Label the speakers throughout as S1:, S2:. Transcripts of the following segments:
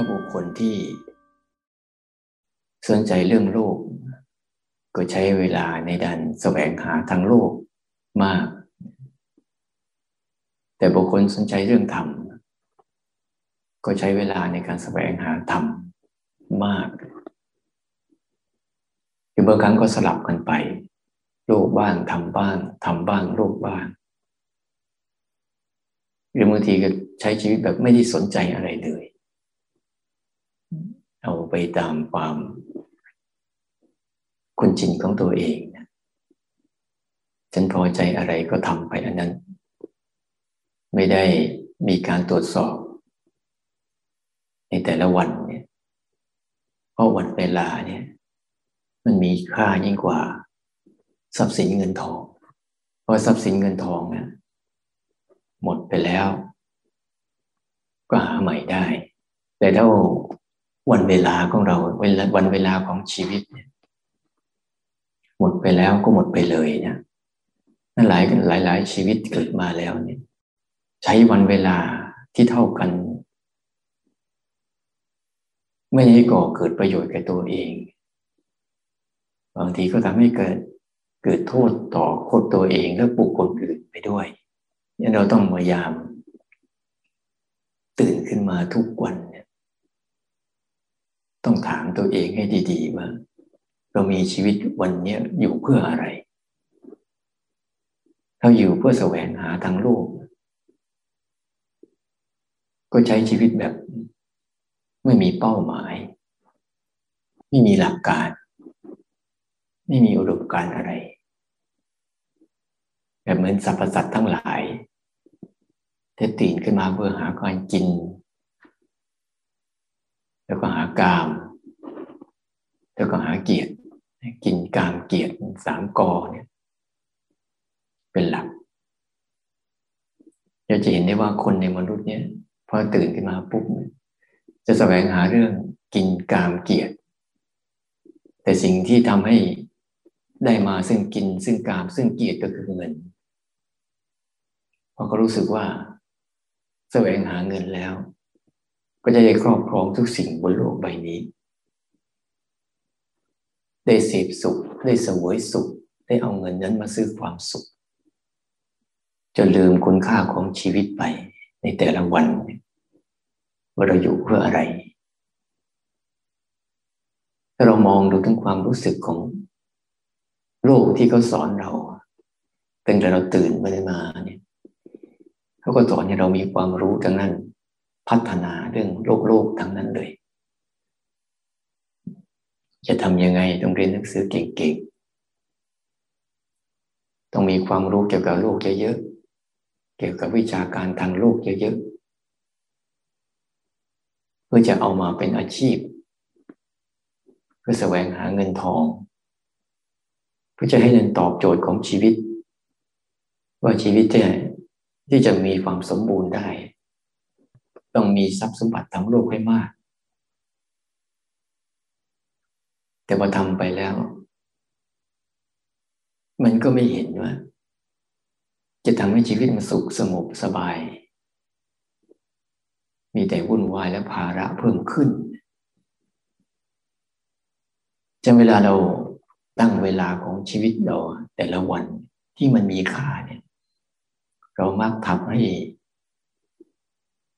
S1: ถ้าบุคคลที่ สนใจเรื่องโลก ก็ใช้เวลาในการแสวงหาทางโลกมาก แต่บุคคลสนใจเรื่องธรรม ก็ใช้เวลาในการแสวงหาธรรมมากคือบางครั้งก็สลับกันไป โลกบ้างทำบ้างทำบ้างโลกบ้างหรือบางทีก็ใช้ชีวิตแบบไม่ได้สนใจอะไรเลย เอาไปตามความคุณจินของตัวเองนะฉันพอใจอะไรก็ทำไปอันนั้น ไม่ได้มีการตรวจสอบ ในแต่ละวันเนี่ยเพราะวันเวลาเนี่ย มันมีค่ายิ่งกว่า ทรัพย์สินเงินทอง เพราะทรัพย์สินเงินทองเนี่ยหมดไปแล้ว ก็หาใหม่ได้ แต่ถ้า วันเวลาของเราเวลาวันเวลาของชีวิตเนี่ยหมดไปแล้วก็หมดไปเลยนะนั่นหลายหลายหลายชีวิตเกิดมาแล้วเนี่ยใช้วันเวลาที่เท่ากัน ไม่ให้ก่อเกิดประโยชน์แก่ตัวเองบางทีก็ทำให้เกิดเกิดโทษต่อคนตัวเองและบุคคลอื่นไปด้วยนี่เราต้องพยายาม ตื่นขึ้นมาทุกวันเนี่ย ต้องถามตัวเองให้ดีๆว่าเรามีชีวิตวันนี้อยู่เพื่ออะไร เราอยู่เพื่อแสวงหาทางโลก ก็ใช้ชีวิตแบบ ไม่มีเป้าหมาย ไม่มีหลักการ ไม่มีอุดมการอะไร แบบเหมือนสรรพสัตว์ทั้งหลายที่ตื่นขึ้นมาเพื่อหาการกิน แล้วก็หากาม แล้วก็หาเกียรติกินกามเกียรติสามกอเนี่ย เป็นหลักเราจะเห็นได้ว่าคนในมนุษย์เนี่ยพอตื่นขึ้นมาปุ๊บจะแสวงหาเรื่องกินกามเกียรติแต่สิ่งที่ทำให้ได้มาซึ่งกินซึ่งกาม ซึ่งเกียรติก็คือเงินเพราะเขารู้สึกว่าแสวงหาเงินแล้ว ก็จะได้ครอบครองทุกสิ่งบนโลกใบนี้ ได้เสพสุข ได้สวยสุข ได้เอาเงินนั้นมาซื้อความสุขจะลืมคุณค่าของชีวิตไปในแต่ละวันว่าเราอยู่เพื่ออะไร ถ้าเรามองดูถึงความรู้สึกของโลกที่เขาสอนเราตั้งแต่เราตื่นมาได้มาเนี่ยเขาก็สอนให้เรามีความรู้ทั้งนั้น พัฒนาเรื่องโลกโลกทั้งนั้นเลย จะทำยังไงต้องเรียนหนังสือเก่งๆ ต้องมีความรู้เกี่ยวกับโลกเยอะๆ เกี่ยวกับวิชาการทางโลกเยอะๆ เพื่อจะเอามาเป็นอาชีพ เพื่อแสวงหาเงินทอง เพื่อจะให้เงินตอบโจทย์ของชีวิต ว่าชีวิตที่ที่จะมีความสมบูรณ์ได้ ต้องมีทรัพย์สมบัติทั้งโลกให้มาก แต่พอทำไปแล้ว มันก็ไม่เห็นว่า จะทำให้ชีวิตมันสุขสงบสบาย มีแต่วุ่นวายและภาระเพิ่มขึ้นจะเวลาเราตั้งเวลาของชีวิตเราแต่ละวันที่มันมีค่าเนี่ย เรามักทำให้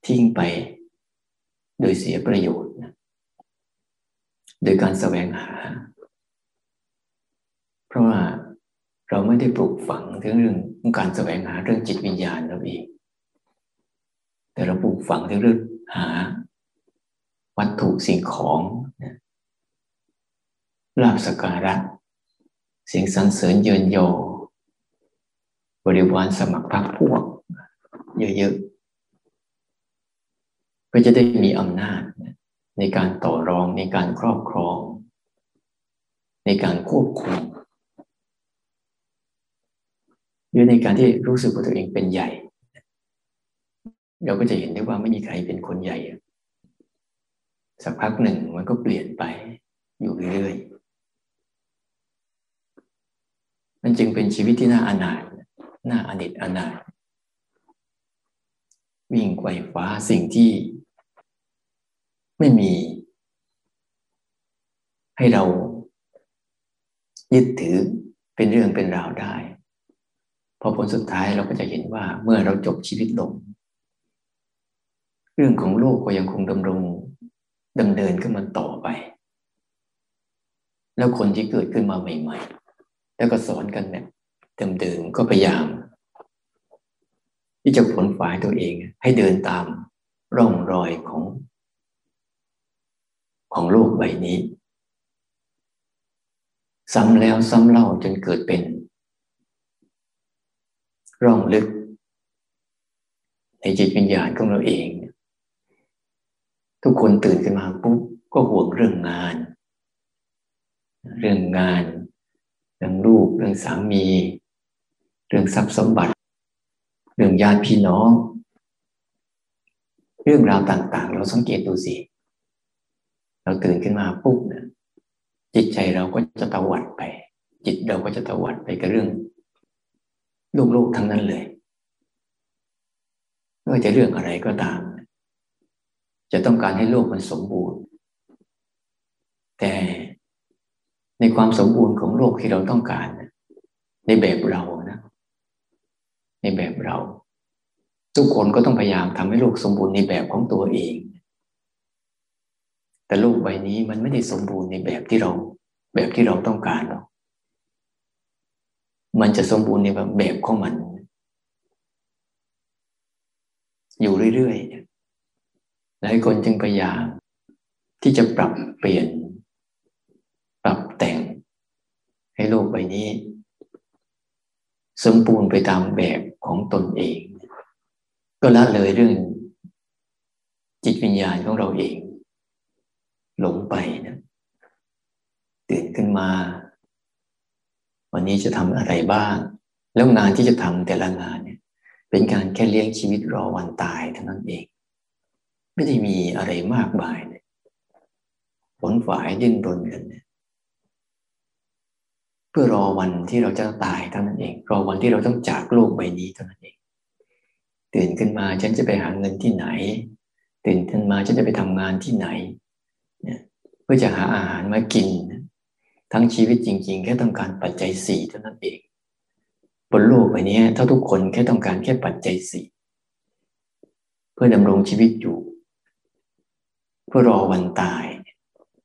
S1: ทิ้งไป โดยเสียประโยชน์นะโดยการแสวงหา เพราะว่าเราไม่ได้ปลูกฝังถึงเรื่องการแสวงหาเรื่องจิตวิญญาณเราเองแต่เราปลูกฝังถึงเรื่องหา วัตถุสิ่งของลาบสการะสิ่งสรรเสริญเยินโย บริวารสมัครพรรคพวก เยอะๆ เพื่อจะได้มีอำนาจในการต่อรองในการครอบครอง ในการควบคุมหรือในการที่รู้สึกว่าตัวเองเป็นใหญ่ เราก็จะเห็นได้ว่าไม่มีใครเป็นคนใหญ่สักพักหนึ่งมันก็เปลี่ยนไปอยู่เรื่อยๆมันจึงเป็นชีวิตที่น่าอนาถน่าอนิจอนาถวิ่งไกวฟ้าสิ่งที่ ไม่มี ให้เรายึดถือเป็นเรื่องเป็นราวได้พอผลสุดท้ายเราก็จะเห็นว่าเมื่อเราจบชีวิตลง เรื่องของโลกก็ยังคงดำรงดำเนินขึ้นมาต่อไป แล้วคนที่เกิดขึ้นมาใหม่ ๆ แล้วก็สอนกันแบบเดิมๆก็พยายาม ที่จะผลฝ่ายตัวเองให้เดินตามร่องรอยของ ของโลกใบนี้ ซ้ำแล้วซ้ำเล่าจนเกิดเป็น ร่องลึก ในจิตวิญญาณของเราเอง ทุกคนตื่นขึ้นมาปุ๊บก็ห่วงเรื่องงาน เรื่องงาน เรื่องลูก เรื่องสามี เรื่องทรัพย์สมบัติ เรื่องญาติพี่น้อง เรื่องราวต่าง ๆ เราสังเกตดูสิเราตื่นขึ้นมาปุ๊บเนี่ยจิตใจเราก็จะตวัดไป จิตเราก็จะตวัดไปกับเรื่องโลกๆทั้งนั้นเลยไม่ว่าจะเรื่องอะไรก็ตาม จะต้องการให้โลกมันสมบูรณ์ แต่ในความสมบูรณ์ของโลกที่เราต้องการ ในแบบเรานะ ในแบบเรา ทุกคนก็ต้องพยายามทำให้โลกสมบูรณ์ในแบบของตัวเอง แต่โลกใบนี้มันไม่ได้สมบูรณ์ในแบบที่เรา แบบที่เราต้องการหรอกมันจะสมบูรณ์ในแบบแบบของมัน อยู่เรื่อยๆหลายคนจึงพยายามที่จะปรับเปลี่ยน ปรับแต่ง ให้โลกใบนี้ สมบูรณ์ไปตามแบบของตนเอง ก็ละเลยเรื่องจิตวิญญาณของเราเอง หลงไปนะตื่นขึ้นมา วันนี้จะทำอะไรบ้าง แล้วงานที่จะทำแต่ละงานเนี่ย เป็นการแค่เลี้ยงชีวิตรอวันตายเท่านั้นเอง ไม่ได้มีอะไรมากมายเลยผลฝ่ายดิ้นรนกันเนี่ยเพื่อรอวันที่เราจะตายเท่านั้นเอง รอวันที่เราต้องจากโลกใบนี้เท่านั้นเอง ตื่นขึ้นมาฉันจะไปหาเงินที่ไหน ตื่นขึ้นมาฉันจะไปทำงานที่ไหน พื่อจะหาอาหารมากิน ทั้งชีวิตจริง ๆ แค่ต้องการปัจจัยสี่เท่านั้นเอง บนโลกใบนี้ถ้าทุกคนแค่ต้องการแค่ปัจจัยสี่เพื่อดำรงชีวิตอยู่ เพื่อรอวันตาย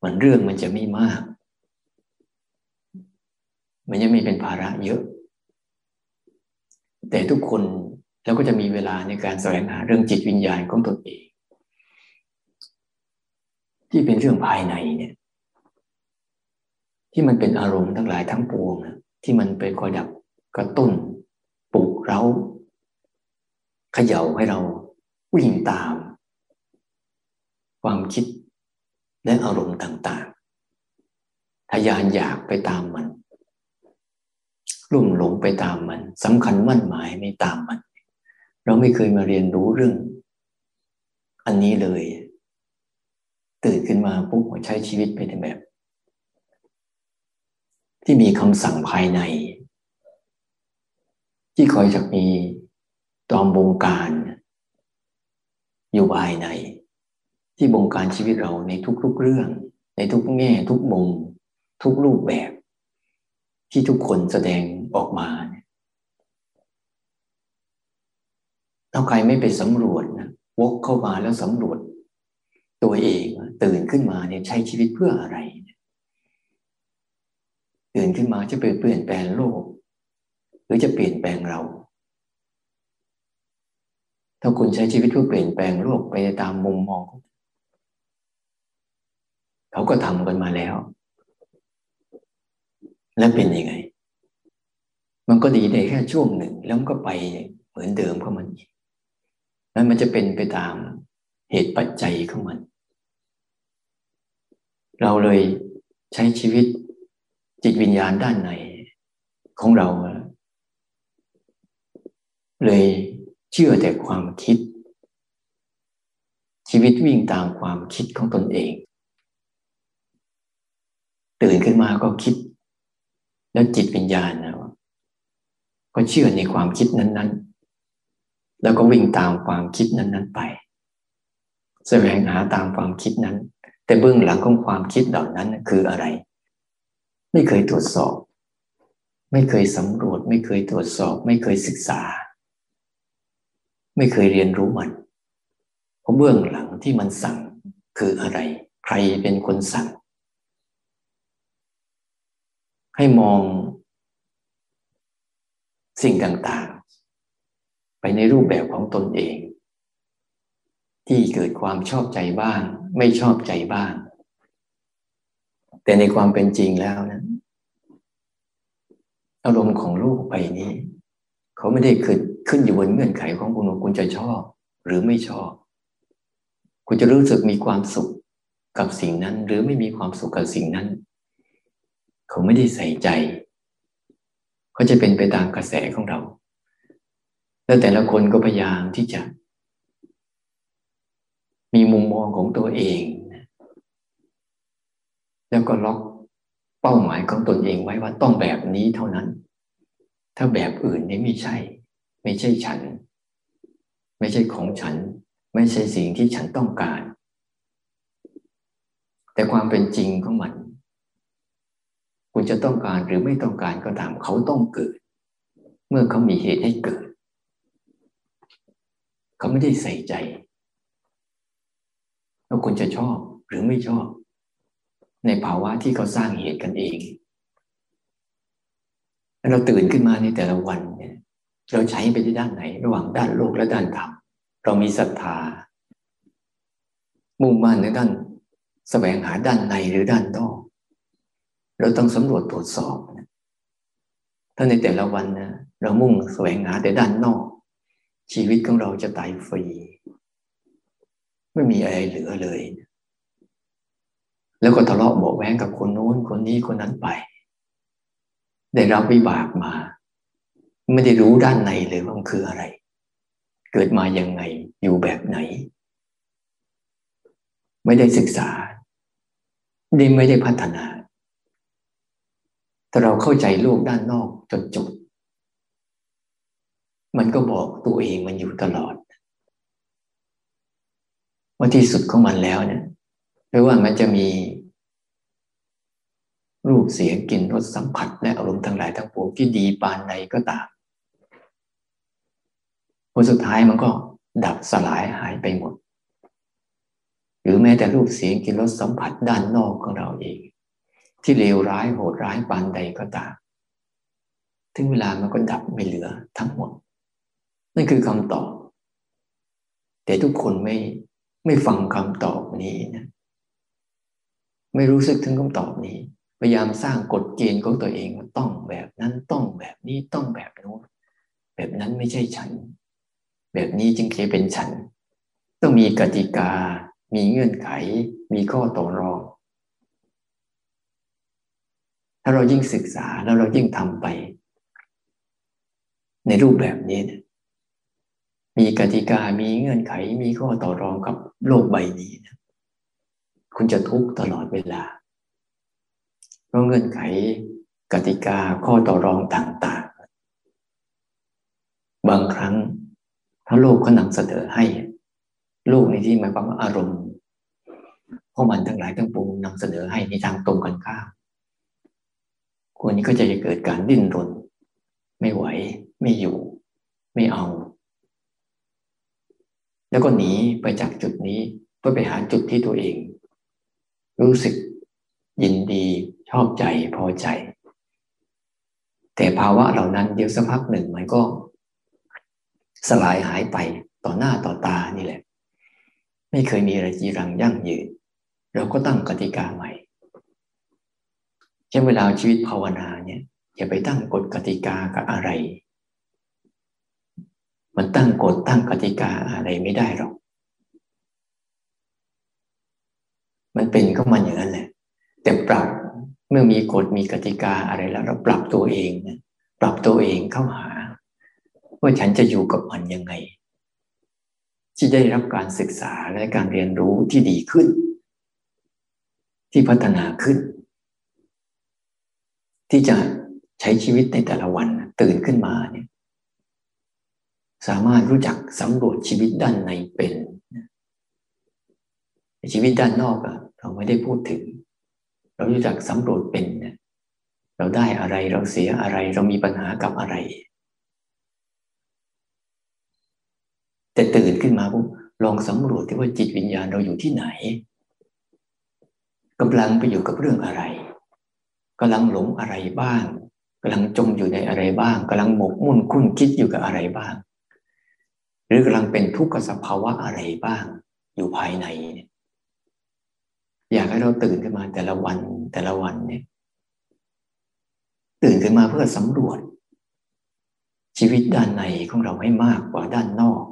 S1: มันเรื่องมันจะไม่มาก มันยังไม่เป็นภาระเยอะ แต่ทุกคนแล้วก็จะมีเวลาในการแสวงหาเรื่องจิตวิญญาณของตนเอง ที่เป็นเรื่องภายในเนี่ย ที่มันเป็นอารมณ์ทั้งหลายทั้งปวงนะที่มันไปคอยดับกระตุ้นปลุกเราเขย่าให้เราวิ่งตาม ความคิดและอารมณ์ต่างๆทยานอยากไปตามมันรุ่มหลงไปตามมันสำคัญมั่นหมายไม่ตามมัน เราไม่เคยมาเรียนรู้เรื่อง อันนี้เลย ตื่นขึ้นมาปุ๊บใช้ชีวิตไปในแบบ ที่มีคำสั่งภายใน ที่คอยจะมีตอมบงการ อยู่ภายใน ที่บงการชีวิตเราในทุกๆเรื่อง ในทุกแง่ ทุกมุม ทุกรูปแบบ ที่ทุกคนแสดงออกมาถ้าใครไม่ไปสำรวจนะวกเข้ามาแล้วสำรวจ ตัวเองตื่นขึ้นมาเนี่ยใช้ชีวิตเพื่ออะไร ตื่นขึ้นมาจะเปลี่ยนแปลงโลก หรือจะเปลี่ยนแปลงเรา ถ้าคุณใช้ชีวิตเพื่อเปลี่ยนแปลงโลกไปตามมุมมอง เขาก็ทำกันมาแล้ว แล้วเป็นยังไง มันก็ดีได้แค่ช่วงหนึ่ง แล้วมันก็ไปเหมือนเดิมของมันอีกแล้วมันจะเป็นไปตามเหตุปัจจัยของมัน เราเลยใช้ชีวิตจิตวิญญาณด้านในของเรา เลยเชื่อแต่ความคิด ชีวิตวิ่งตามความคิดของตนเอง ตื่นขึ้นมาก็คิด แล้วจิตวิญญาณนะก็เชื่อในความคิดนั้น ๆ แล้วก็วิ่งตามความคิดนั้น ๆ ไป แสวงหาตามความคิดนั้น แต่เบื้องหลังของความคิดเหล่านั้นคืออะไร ไม่เคยตรวจสอบ ไม่เคยสำรวจ ไม่เคยตรวจสอบ ไม่เคยศึกษา ไม่เคยเรียนรู้มันเพราะเบื้องหลังที่มันสั่งคืออะไร ใครเป็นคนสั่ง ให้มองสิ่งต่างๆ ไปในรูปแบบของตนเอง ที่เกิดความชอบใจบ้าง ไม่ชอบใจบ้าง แต่ในความเป็นจริงแล้วนะอารมณ์ของลูกไปนี้ เขาไม่ได้ขึ้นขึ้นอยู่บนเงื่อนไขของคุณว่าคุณจะชอบ หรือไม่ชอบ คุณจะรู้สึกมีความสุขกับสิ่งนั้น หรือไม่มีความสุขกับสิ่งนั้น เขาไม่ได้ใส่ใจก็จะเป็นไปตามกระแสของเรา แล้วแต่ละคนก็พยายามที่จะ มีมุมมองของตัวเอง แล้วก็ล็อกเป้าหมายของตนเองไว้ว่าต้องแบบนี้เท่านั้น ถ้าแบบอื่นนี่ไม่ใช่ ไม่ใช่ฉัน ไม่ใช่ของฉัน ไม่ใช่สิ่งที่ฉันต้องการ แต่ความเป็นจริงของมัน คุณจะต้องการหรือไม่ต้องการก็ตามเขาต้องเกิด เมื่อเขามีเหตุให้เกิด เขาไม่ได้ใส่ใจ ว่าคุณจะชอบหรือไม่ชอบ ในภาวะที่เขาสร้างเหตุกันเองเราตื่นขึ้นมาในแต่ละวันเนี่ย เราใช้ไปที่ด้านไหน ระหว่างด้านโลกและด้านธรรมเรามีศรัทธา มุ่งมั่นในด้านแสวงหาด้านในหรือด้านนอกเราต้องสำรวจตรวจสอบถ้าในแต่ละวันนะเรามุ่งแสวงหาแต่ด้านนอก ชีวิตของเราจะตายฟรี ไม่มีอะไรเหลือเลย แล้วก็ทะเลาะเบาแว้งกับคนโน้นคนนี้คนนั้นไป ได้รับวิบากมา ไม่ได้รู้ด้านในเลยว่ามันคืออะไร เกิดมายังไงอยู่แบบไหน ไม่ได้ศึกษาดีไม่ได้พัฒนาถ้าเราเข้าใจโลกด้านนอกจนจบ มันก็บอกตัวเองมันอยู่ตลอด ว่าที่สุดของมันแล้วเนี่ยไม่ว่ามันจะมี รูปเสียงกลิ่นรสสัมผัส และอารมณ์ทั้งหลายทั้งปวงที่ดีปานใดก็ตามผลสุดท้ายมันก็ดับสลายหายไปหมด หรือแม้แต่รูปเสียงกลิ่นรสสัมผัสด้านนอกของเราเอง ที่เลวร้ายโหดร้ายปานใดก็ตามถึงเวลามันก็ดับไม่เหลือทั้งหมด นั่นคือคำตอบ แต่ทุกคนไม่ ไม่ฟังคำตอบนี้นะไม่รู้สึกถึงคำตอบนี้ พยายามสร้างกฎเกณฑ์ของตัวเองว่าต้องแบบนั้นต้องแบบนี้ต้องแบบโน้นแบบนั้นไม่ใช่ฉัน แบบนี้จึงเคเป็นฉัน ต้องมีกติกา มีเงื่อนไข มีข้อต่อรอง ถ้าเรายิ่งศึกษาแล้วเรายิ่งทำไป ในรูปแบบนี้น มีกติกา มีเงื่อนไข มีข้อต่อรองกับโลกใบนี้นะคุณจะทุกข์ตลอดเวลา เพราะเงื่อนไขกติกาข้อต่อรองต่าง ๆ บางครั้งถ้าโลกเขานำเสนอให้ โลกในที่หมายความว่าอารมณ์พวกมันทั้งหลายทั้งปวงนำเสนอให้ในทางตรงกันข้ามคนนี้ก็จะเกิดการดิ้นรน ไม่ไหว ไม่อยู่ ไม่เอา แล้วก็หนีไปจากจุดนี้เพื่อไปหาจุดที่ตัวเอง รู้สึกยินดีชอบใจพอใจ แต่ภาวะเหล่านั้นเดี๋ยวสักพักหนึ่งมันก็ สลายหายไปต่อหน้าต่อตานี่แหละ ไม่เคยมีอะไรจีรังยั่งยืน เราก็ตั้งกติกาใหม่ช่นเวลาชีวิตภาวนาเนี่ยอย่าไปตั้งกฎกติกากับอะไร มันตั้งกฎตั้งกติกาอะไรไม่ได้หรอก มันเป็นก็มันอย่างนั้นแหละ แต่ปรับเมื่อมีกฎมีกติกาอะไรแล้ว เราปรับตัวเองนะปรับตัวเองเข้าหา ว่าฉันจะอยู่กับมันยังไง ที่ได้รับการศึกษาและการเรียนรู้ที่ดีขึ้น ที่พัฒนาขึ้น ที่จะใช้ชีวิตในแต่ละวันตื่นขึ้นมาเนี่ย สามารถรู้จักสำรวจชีวิตด้านในเป็นชีวิตด้านนอกอะเราไม่ได้พูดถึง เรารู้จักสำรวจเป็นเราได้อะไรเราเสียอะไร เรามีปัญหากับอะไร แต่ตื่นขึ้นมาปุ๊บลองสำรวจที่ว่าจิตวิญญาณเราอยู่ที่ไหนกำลังไปอยู่กับเรื่องอะไรกำลังหลงอะไรบ้างกำลังจมอยู่ในอะไรบ้างกำลังหมกมุ่นคุ้นคิดอยู่กับอะไรบ้าง หรือกำลังเป็นทุกขสภาวะอะไรบ้าง อยู่ภายในเนี่ยอยากให้เราตื่นขึ้นมาแต่ละวันแต่ละวันเนี่ย ตื่นขึ้นมาเพื่อสำรวจ ชีวิตด้านในของเราให้มากกว่าด้านนอก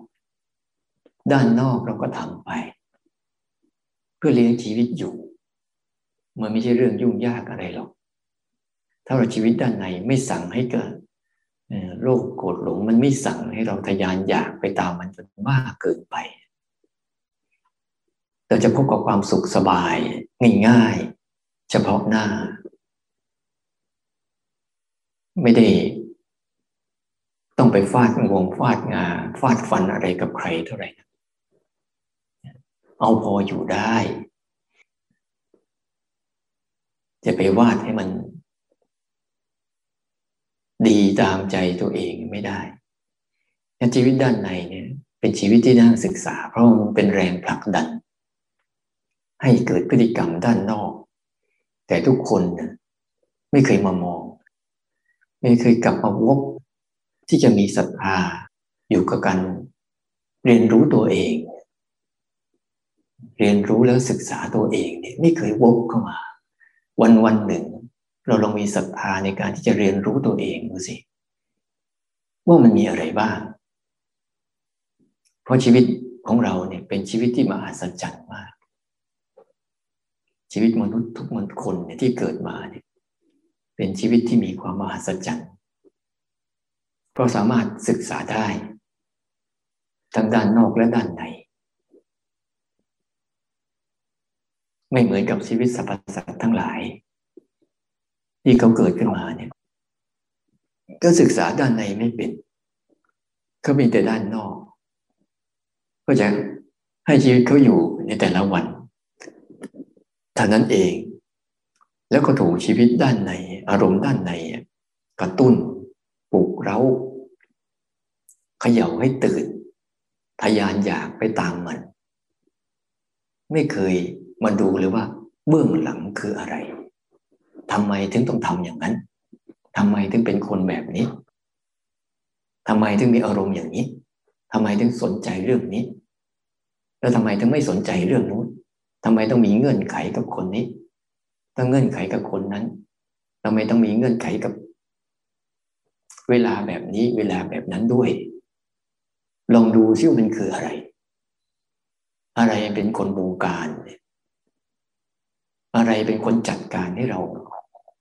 S1: ด้านนอกเราก็ทำไป เพื่อเลี้ยงชีวิตอยู่ มันไม่ใช่เรื่องยุ่งยากอะไรหรอก ถ้าเราชีวิตด้านในไม่สั่งให้เกิด โรคโกรธหลงมันไม่สั่งให้เราทยานอยากไปตามมันจนมากเกินไป เราจะพบกับความสุขสบายง่ายๆเฉพาะหน้า ไม่ได้ ต้องไปฟาดงวงฟาดงา ฟาดฟันอะไรกับใครเท่าไหร่ เอาพออยู่ได้ จะไปวาดให้มัน ดีตามใจตัวเองไม่ได้ชีวิตด้านในเนี่ยเป็นชีวิตที่น่าศึกษา เพราะมันเป็นแรงผลักดัน ให้เกิดพฤติกรรมด้านนอก แต่ทุกคนนะไม่เคยมามอง ไม่เคยกลับมาวกที่จะมีศรัทธาอยู่กับการเรียนรู้ตัวเอง เรียนรู้แล้วศึกษาตัวเองเนี่ยไม่เคยวกเข้ามา วันวันหนึ่ง เราลองมีศรัทธาในการที่จะเรียนรู้ตัวเองดูสิว่ามันมีอะไรบ้าง เพราะชีวิตของเราเนี่ยเป็นชีวิตที่มหัศจรรย์มาก ชีวิตมนุษย์ทุกมนุษย์คนเนี่ยที่เกิดมาเนี่ยเป็นชีวิตที่มีความมหัศจรรย์เพราะสามารถศึกษาได้ทั้งด้านนอกและด้านใน ไม่เหมือนกับชีวิตสรรพสัตว์ทั้งหลาย ที่เขาเกิดขึ้นมาเนี่ยก็ศึกษาด้านในไม่เป็นเขามีแต่ด้านนอก ก็จะให้ชีวิตเขาอยู่ในแต่ละวันเท่านั้นเอง แล้วก็ถูกชีวิตด้านใน อารมณ์ด้านในกระตุ้นปลุกเร้าเขย่าให้ตื่น ทยานอยากไปตามมัน ไม่เคยมาดูเลยว่า เบื้องหลังคืออะไร ทำไมถึงต้องทำอย่างนั้นทำไมถึงเป็นคนแบบนี้ทำไมถึงมีอารมณ์อย่างนี้ทำไมถึงสนใจเรื่องนี้ แล้วทำไมถึงไม่สนใจเรื่องนู้นทำไมต้องมีเงื่อนไขกับคนนี้ ต้องเงื่อนไขกับคนนั้นทำไมต้องมีเงื่อนไขกับ เวลาแบบนี้ เวลาแบบนั้นด้วย ลองดูซิว่ามันคืออะไร อะไรเป็นคนบงการ อะไรเป็นคนจัดการให้เรา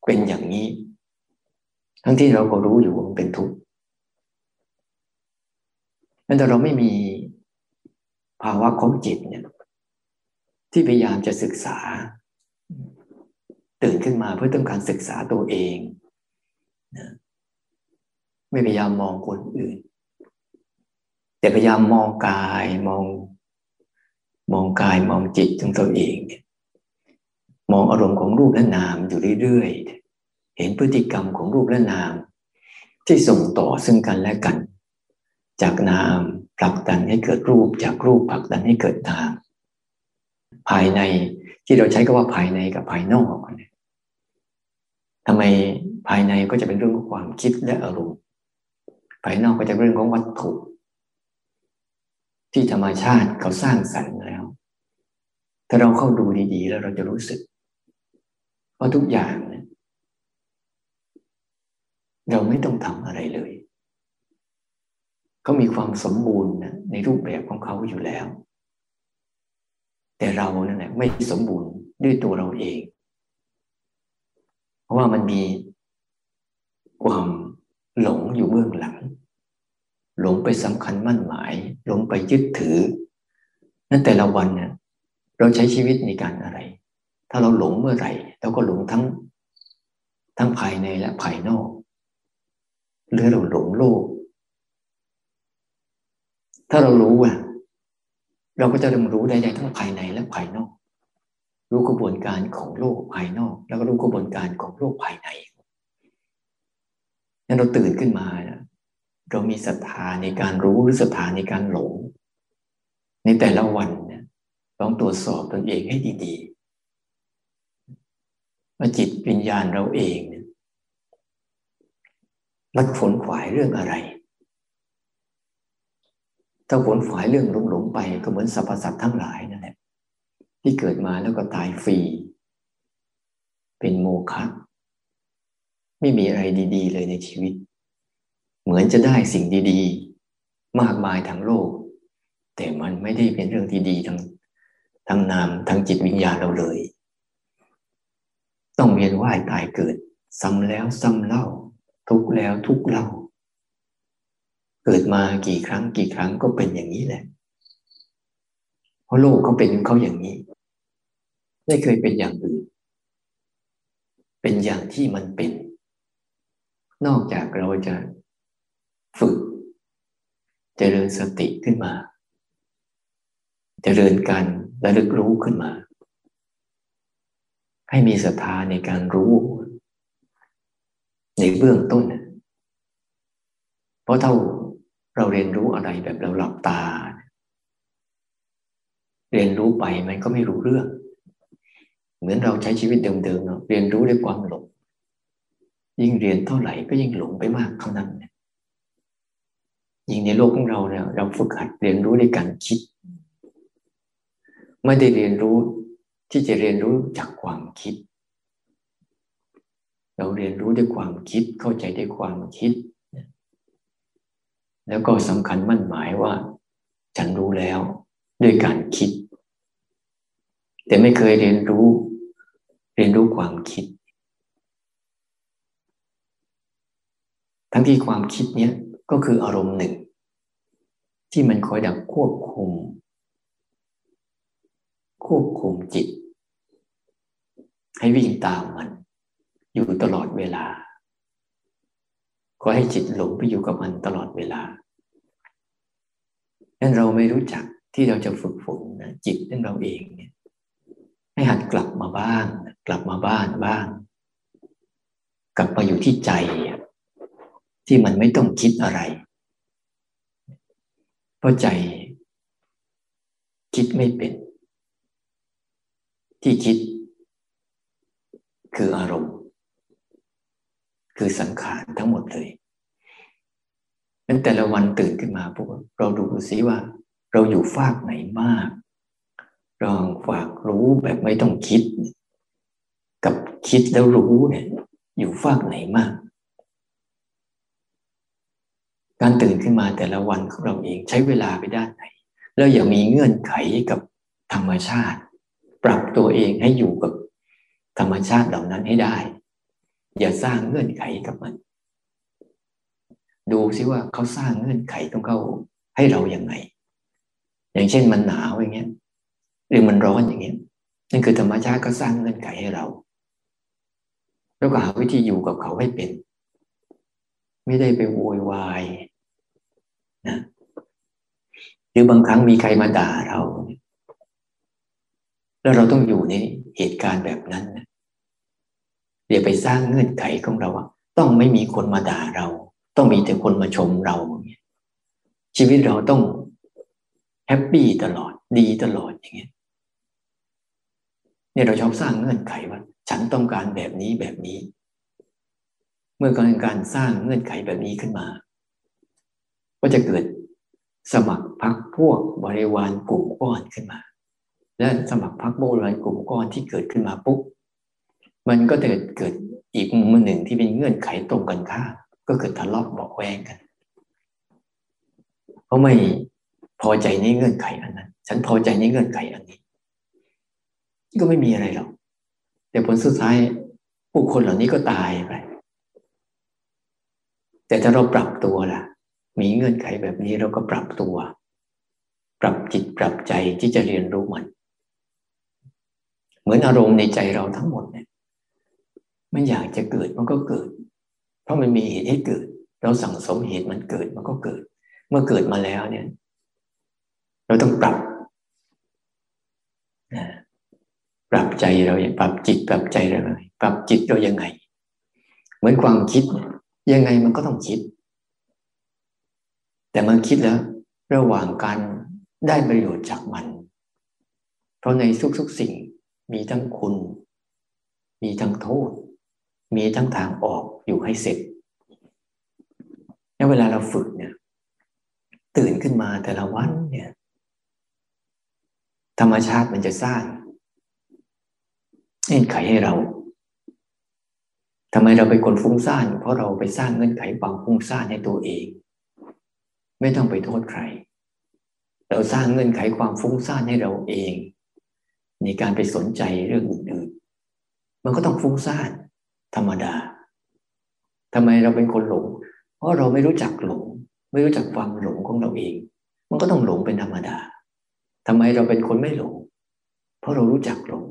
S1: เป็นอย่างนี้ ทั้งที่เราก็รู้อยู่ว่ามันเป็นทุกข์นั้นแต่เราไม่มีภาวะของจิตเนี่ย ที่พยายามจะศึกษา ตื่นขึ้นมาเพื่อต้องการศึกษาตัวเองไม่พยายามมองคนอื่น แต่พยายามมองกายมอง มองกายมองจิตของตัวเองเนี่ย มองอารมณ์ของรูปและนามอยู่เรื่อยๆ เห็นพฤติกรรมของรูปและนาม ที่ส่งต่อซึ่งกันและกัน จากนามผลักดันให้เกิดรูปจากรูปผลักดันให้เกิดนาม ภายในที่เราใช้ก็ว่าภายในกับภายนอกเนี่ยทำไมภายในก็จะเป็นเรื่องของความคิดและอารมณ์ ภายนอกก็จะเป็นเรื่องของวัตถุ ที่ธรรมชาติเขาสร้างสรรค์แล้ว ถ้าเราเข้าดูดีๆ แล้วเราจะรู้สึก ราะทุกอย่างเนี่ยเราไม่ต้องทำอะไรเลยเขามีความสมบูรณ์นะในรูปแบบของเขาอยู่แล้ว แต่เรานั่นแหละไม่สมบูรณ์ด้วยตัวเราเอง เพราะว่ามันมีความหลงอยู่เบื้องหลัง หลงไปสำคัญมั่นหมาย หลงไปยึดถือ นั้นแต่ละวันเนี่ยเราใช้ชีวิตในการอะไร ถ้าเราหลงเมื่อไหร่เราก็หลงทั้งทั้งภายในและภายนอก หรือเราหลงโลก ถ้าเรารู้อะเราก็จะเรียนรู้ได้ทั้งภายในและภายนอก รู้กระบวนการของโลกภายนอก แล้วก็รู้กระบวนการของโลกภายในนั้นเราตื่นขึ้นมาเรามีศรัทธาในการรู้หรือศรัทธาในการหลง ในแต่ละวันเนี่ยต้องตรวจสอบตนเองให้ดีๆ ว่าจิตวิญญาณเราเองเนี่ยรักฝนขวายเรื่องอะไร ถ้าฝนขวายเรื่องหลงๆไปก็เหมือนสรรพสัตว์ทั้งหลายนั่นแหละที่เกิดมาแล้วก็ตายฟรี เป็นโมฆะไม่มีอะไรดี ๆ เลยในชีวิต เหมือนจะได้สิ่งดี ๆ มากมายทั้งโลก แต่มันไม่ได้เป็นเรื่องที่ดีทั้งทั้งนามทั้งจิตวิญญาณเราเลย ต้องเวียนว่ายตายเกิด ซ้ำแล้วซ้ำเล่า ทุกแล้วทุกเล่า เกิดมากี่ครั้งกี่ครั้งก็เป็นอย่างนี้แหละ เพราะโลกเขาเป็นเขาอย่างนี้ ไม่เคยเป็นอย่างอื่น เป็นอย่างที่มันเป็น นอกจากเราจะฝึกเจริญสติขึ้นมาเจริญการระลึกรู้ขึ้นมา ให้มีศรัทธาในการรู้ ในเบื้องต้น เพราะเท่าเราเรียนรู้อะไรแบบเราหลับตา เรียนรู้ไปมันก็ไม่รู้เรื่อง เหมือนเราใช้ชีวิตเดิมๆเนาะเรียนรู้ด้วยความหลง ยิ่งเรียนเท่าไหร่ก็ยิ่งหลงไปมากเท่านั้นยิ่งในโลกของเราเนี่ยเราฝึกหัดเรียนรู้ในการคิด ไม่ได้เรียนรู้ ที่จะเรียนรู้จากความคิด เราเรียนรู้ด้วยความคิดเข้าใจด้วยความคิด แล้วก็สำคัญมั่นหมายว่า ฉันรู้แล้วด้วยการคิด แต่ไม่เคยเรียนรู้ เรียนรู้ความคิด ทั้งที่ความคิดเนี้ยก็คืออารมณ์หนึ่ง ที่มันคอยดักควบคุมควบคุมจิต ให้วิ่งตามมัน อยู่ตลอดเวลา ก็ให้จิตหลงไปอยู่กับมันตลอดเวลานั้นเราไม่รู้จักที่เราจะฝึกฝนจิตนั่นเราเองเนี่ย ให้หัดกลับมาบ้านกลับมาบ้านบ้าง กลับมาอยู่ที่ใจ ที่มันไม่ต้องคิดอะไร เพราะใจ คิดไม่เป็น ที่คิด คืออารมณ์ คือสังขารทั้งหมดเลยนั้นแต่ละวันตื่นขึ้นมาพวกเราดูซิว่า เราอยู่ฟากไหนมากลองฝากรู้แบบไม่ต้องคิด กับคิดแล้วรู้เนี่ยอยู่ฝากไหนมาก การตื่นขึ้นมาแต่ละวันของเราเองใช้เวลาไปด้านไหน แล้วอย่ามีเงื่อนไขกับธรรมชาติ ปรับตัวเองให้อยู่กับ ธรรมชาติเหล่านั้นให้ได้ อย่าสร้างเงื่อนไขกับมัน ดูซิว่าเขาสร้างเงื่อนไขต้องเขาให้เราอย่างไง อย่างเช่นมันหนาวอย่างเงี้ย หรือมันร้อนอย่างเงี้ยนั่นคือธรรมชาติก็สร้างเงื่อนไขให้เรา แล้วก็หาวิธีอยู่กับเขาให้เป็น ไม่ได้ไปโวยวายนะหรือบางครั้งมีใครมาด่าเรา แล้วเราต้องอยู่ในเหตุการณ์แบบนั้นนะเดี๋ยวไปสร้างเงื่อนไขของเราต้องไม่มีคนมาด่าเรา ต้องมีแต่คนมาชมเราชีวิตเราต้องแฮปปี้ตลอดดีตลอดอย่างเงี้ยเนี่ยเราชอบสร้างเงื่อนไขว่า ฉันต้องการแบบนี้แบบนี้ เมื่อการการสร้างเงื่อนไขแบบนี้ขึ้นมา ก็จะเกิดสมัครพักพวกบริวารกลุ่มก้อนขึ้นมา และสมัครพักบรารกลุ่มก้อนที่เกิดขึ้นมาปุ๊บมันก็จะเกิดอีกมุมหนึ่งที่เป็นเงื่อนไขตรงกันข้ามก็เกิดทะเลาะบอกแวงกัน เพราะไม่พอใจในเงื่อนไขอันนั้น ฉันพอใจในเงื่อนไขอันนี้ ก็ไม่มีอะไรหรอกแต่ผลสุดท้ายผู้คนเหล่านี้ก็ตายไปแต่ถ้าเราปรับตัวล่ะ มีเงื่อนไขแบบนี้เราก็ปรับตัว ปรับจิตปรับใจที่จะเรียนรู้มัน เหมือนอารมณ์ในใจเราทั้งหมดเนี่ยมันอยากจะเกิดมันก็เกิด เพราะมันมีเหตุให้เกิด เราสั่งสมเหตุมันเกิดมันก็เกิด เมื่อเกิดมาแล้วเนี่ย เราต้องปรับปรับใจเราอย่างปรับจิตปรับใจเราไงปรับจิตเรายังไง เหมือนความคิด ยังไงมันก็ต้องคิด แต่มันคิดแล้ว ระหว่างการได้ประโยชน์จากมัน เพราะในทุกๆสิ่ง มีทั้งคุณ มีทั้งโทษ มีทั้งทางออกอยู่ให้เสร็จแล้วเวลาเราฝึกเนี่ย ตื่นขึ้นมาแต่ละวันเนี่ย ธรรมชาติมันจะสร้างเงื่อนไขให้เราทำไมเราเป็นคนฟุ้งซ่าน เพราะเราไปสร้างเงื่อนไขความฟุ้งซ่านให้ตัวเอง ไม่ต้องไปโทษใคร เราสร้างเงื่อนไขความฟุ้งซ่านให้เราเอง ในการไปสนใจเรื่องอื่นๆ มันก็ต้องฟุ้งซ่านธรรมดาทำไมเราเป็นคนหลง เพราะเราไม่รู้จักหลง ไม่รู้จักความหลงของเราเอง มันก็ต้องหลงเป็นธรรมดาทำไมเราเป็นคนไม่หลง เพราะเรารู้จักหลง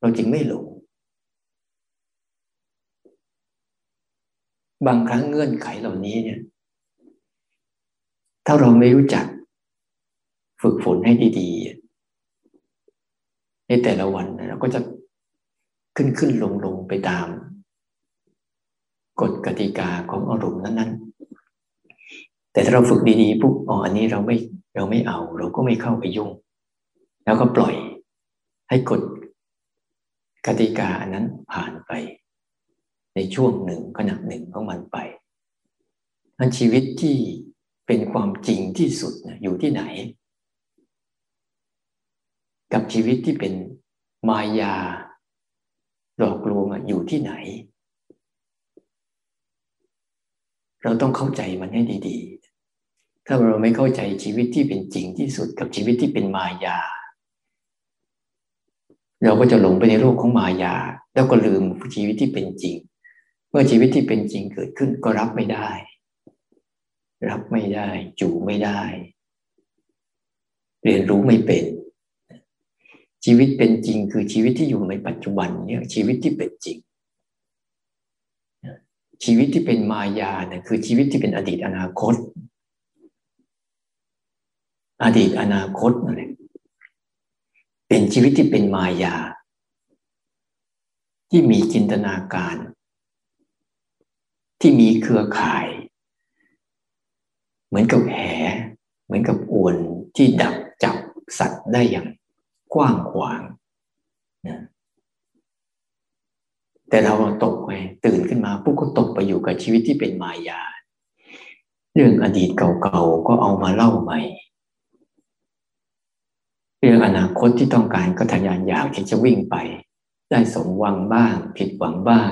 S1: เราจึงไม่หลง บางครั้งเงื่อนไขเหล่านี้เนี่ย ถ้าเราไม่รู้จัก ฝึกฝนให้ดีๆ ในแต่ละวันเราก็จะขึ้นขึ้นลงลงไปตามกฎกติกาของอารมณ์นั้นๆ แต่ถ้าเราฝึกดีๆปุ๊บอ๋ออันนี้เราไม่เราไม่เอา เราก็ไม่เข้าไปยุ่ง แล้วก็ปล่อยให้กฎกติกาอันนั้นผ่านไป ในช่วงหนึ่งขณะหนึ่งของมันไปนันชีวิตที่เป็นความจริงที่สุดอยู่ที่ไหน กับชีวิตที่เป็นมายา หลอกลวงอยู่ที่ไหน เราต้องเข้าใจมันให้ดี ๆ ถ้าเราไม่เข้าใจชีวิตที่เป็นจริงที่สุดกับชีวิตที่เป็นมายา เราก็จะหลงไปในโลกของมายา แล้วก็ลืมชีวิตที่เป็นจริง เมื่อชีวิตที่เป็นจริงเกิดขึ้นก็รับไม่ได้ รับไม่ได้ จูไม่ได้ เรียนรู้ไม่เป็น ชีวิตเป็นจริงคือชีวิตที่อยู่ในปัจจุบันเนี่ยชีวิตที่เป็นจริง ชีวิตที่เป็นมายาเนี่ยคือชีวิตที่เป็นอดีตอนาคต อดีตอนาคตนั่นแหละเป็นชีวิตที่เป็นมายา ที่มีจินตนาการ ที่มีเครือข่าย เหมือนกับแห เหมือนกับอวนที่ดักจับสัตว์ได้อย่าง กว้างขวางนะแต่เราตกไปตื่นขึ้นมาปุ๊บก็ตกไปอยู่กับชีวิตที่เป็นมายา เรื่องอดีตเก่าๆก็เอามาเล่าใหม่ เรื่องอนาคตที่ต้องการก็ทะยานอยากที่จะวิ่งไป ได้สมหวังบ้าง ผิดหวังบ้าง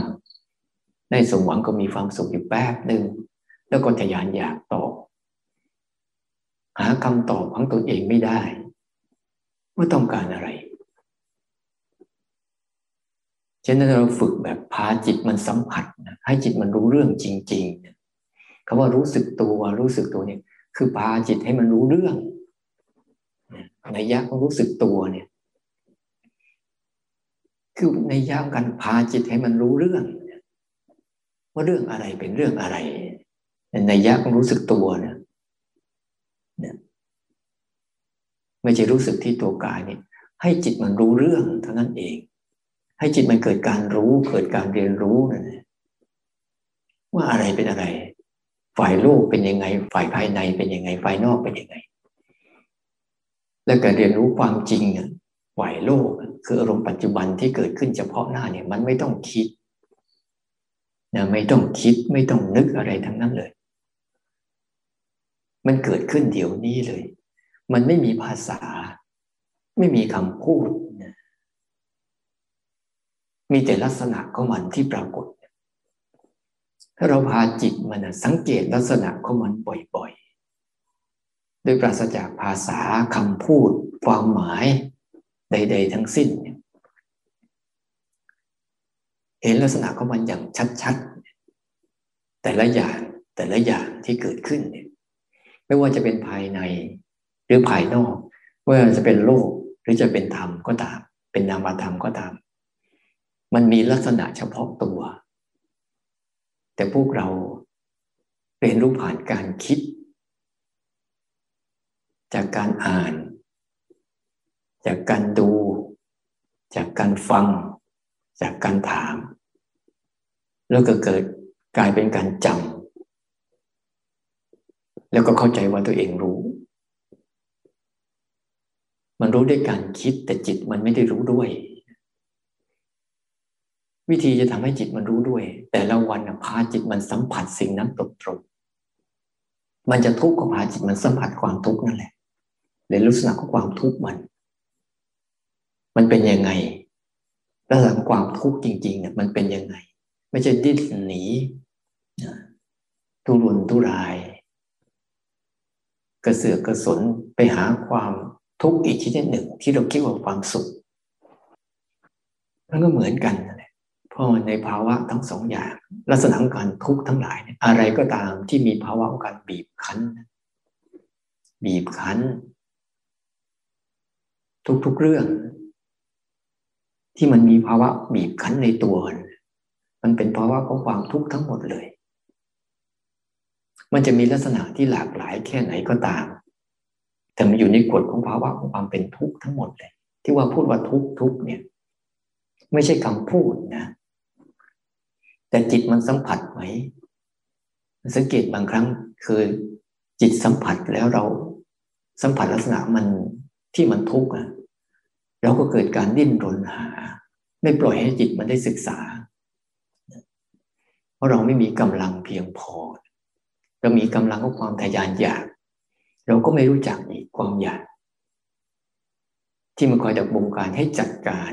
S1: ได้สมหวังก็มีความสุขอยู่แป๊บหนึ่งแล้วก็ทะยานอยากตอบหาคำตอบของตนเองไม่ได้ ว่าต้องการอะไรฉะนั้นเราฝึกแบบพาจิตมันสัมผัสให้จิตมันรู้เรื่องจริงๆคำว่ารู้สึกตัวรู้สึกตัวเนี่ยคือพาจิตให้มันรู้เรื่องในยักษ์รู้สึกตัวเนี่ย คือในยามกันพาจิตให้มันรู้เรื่องว่าเรื่องอะไรเป็นเรื่องอะไรในยะของรู้สึกตัวเนี่ย ไม่ใช่รู้สึกที่ตัวกายเนี่ยให้จิตมันรู้เรื่องเท่านั้นเอง ให้จิตมันเกิดการรู้เกิดการเรียนรู้นั่นแหละว่าอะไรเป็นอะไร ฝ่ายโลกเป็นยังไง ฝ่ายภายในเป็นยังไง ฝ่ายนอกเป็นยังไง แล้วการเรียนรู้ความจริงฝ่ายโลกคืออารมณ์ปัจจุบันที่เกิดขึ้นเฉพาะหน้าเนี่ย มันไม่ต้องคิดนะไม่ต้องคิดไม่ต้องนึกอะไรทั้งนั้นเลย มันเกิดขึ้นเดี๋ยวนี้เลย มันไม่มีภาษา ไม่มีคำพูด มีแต่ลักษณะของมันที่ปรากฏ ถ้าเราพาจิตมันสังเกตลักษณะของมันบ่อยๆ โดยปราศจากภาษาคำพูด ความหมายใด ๆ ทั้งสิ้นเนี่ยเห็นลักษณะของมันอย่างชัดๆ แต่ละอย่างแต่ละอย่างที่เกิดขึ้นเนี่ยไม่ว่าจะเป็นภายใน หรือภายนอกไม่ว่าจะเป็นโลกหรือจะเป็นธรรมก็ตาม เป็นนามธรรมก็ตาม มันมีลักษณะเฉพาะตัว แต่พวกเราเรียนรู้ผ่านการคิด จากการอ่าน จากการดู จากการฟัง จากการถาม แล้วก็เกิดกลายเป็นการจำแล้วก็เข้าใจว่าตัวเองรู้ มันรู้ด้วยการคิดแต่จิตมันไม่ได้รู้ด้วย วิธีจะทำให้จิตมันรู้ด้วย แต่ละวันพาจิตมันสัมผัสสิ่งนั้นตรงๆมันจะทุกข์ก็พาจิตมันสัมผัสความทุกข์นั่นแหละเรียนลักษณะของความทุกข์มัน มันเป็นยังไงลักษณะของความทุกข์จริงๆเนี่ยมันเป็นยังไง ไม่ใช่ดิ้นหนีทุรนทุราย กระเสือกกระสนไปหาความ ทุกอีกชนิดหนึ่งที่เราคิดว่าความสุข มันก็เหมือนกันนะเพราะในภาวะทั้งสองอย่าง ลักษณะของการทุกข์ทั้งหลาย อะไรก็ตามที่มีภาวะของการบีบคั้น บีบคั้น ทุกๆเรื่อง ที่มันมีภาวะบีบคั้นในตัว มันเป็นภาวะของความทุกข์ทั้งหมดเลย มันจะมีลักษณะที่หลากหลายแค่ไหนก็ตาม แต่มันอยู่ในกฎของภาวะของความเป็นทุกข์ทั้งหมดเลย ที่ว่าพูดว่าทุกข์ทุกเนี่ย ไม่ใช่คำพูดนะ แต่จิตมันสัมผัสไหมสังเกตบางครั้งคือจิตสัมผัสแล้วเราสัมผัสลักษณะมันที่มันทุกข์อะเราก็เกิดการดิ้นรนหา ไม่ปล่อยให้จิตมันได้ศึกษา เพราะเราไม่มีกำลังเพียงพอ เรามีกำลังของความทยานอยาก เราก็ไม่รู้จักอีกความอยากที่มันคอยดักบงการให้จัดการ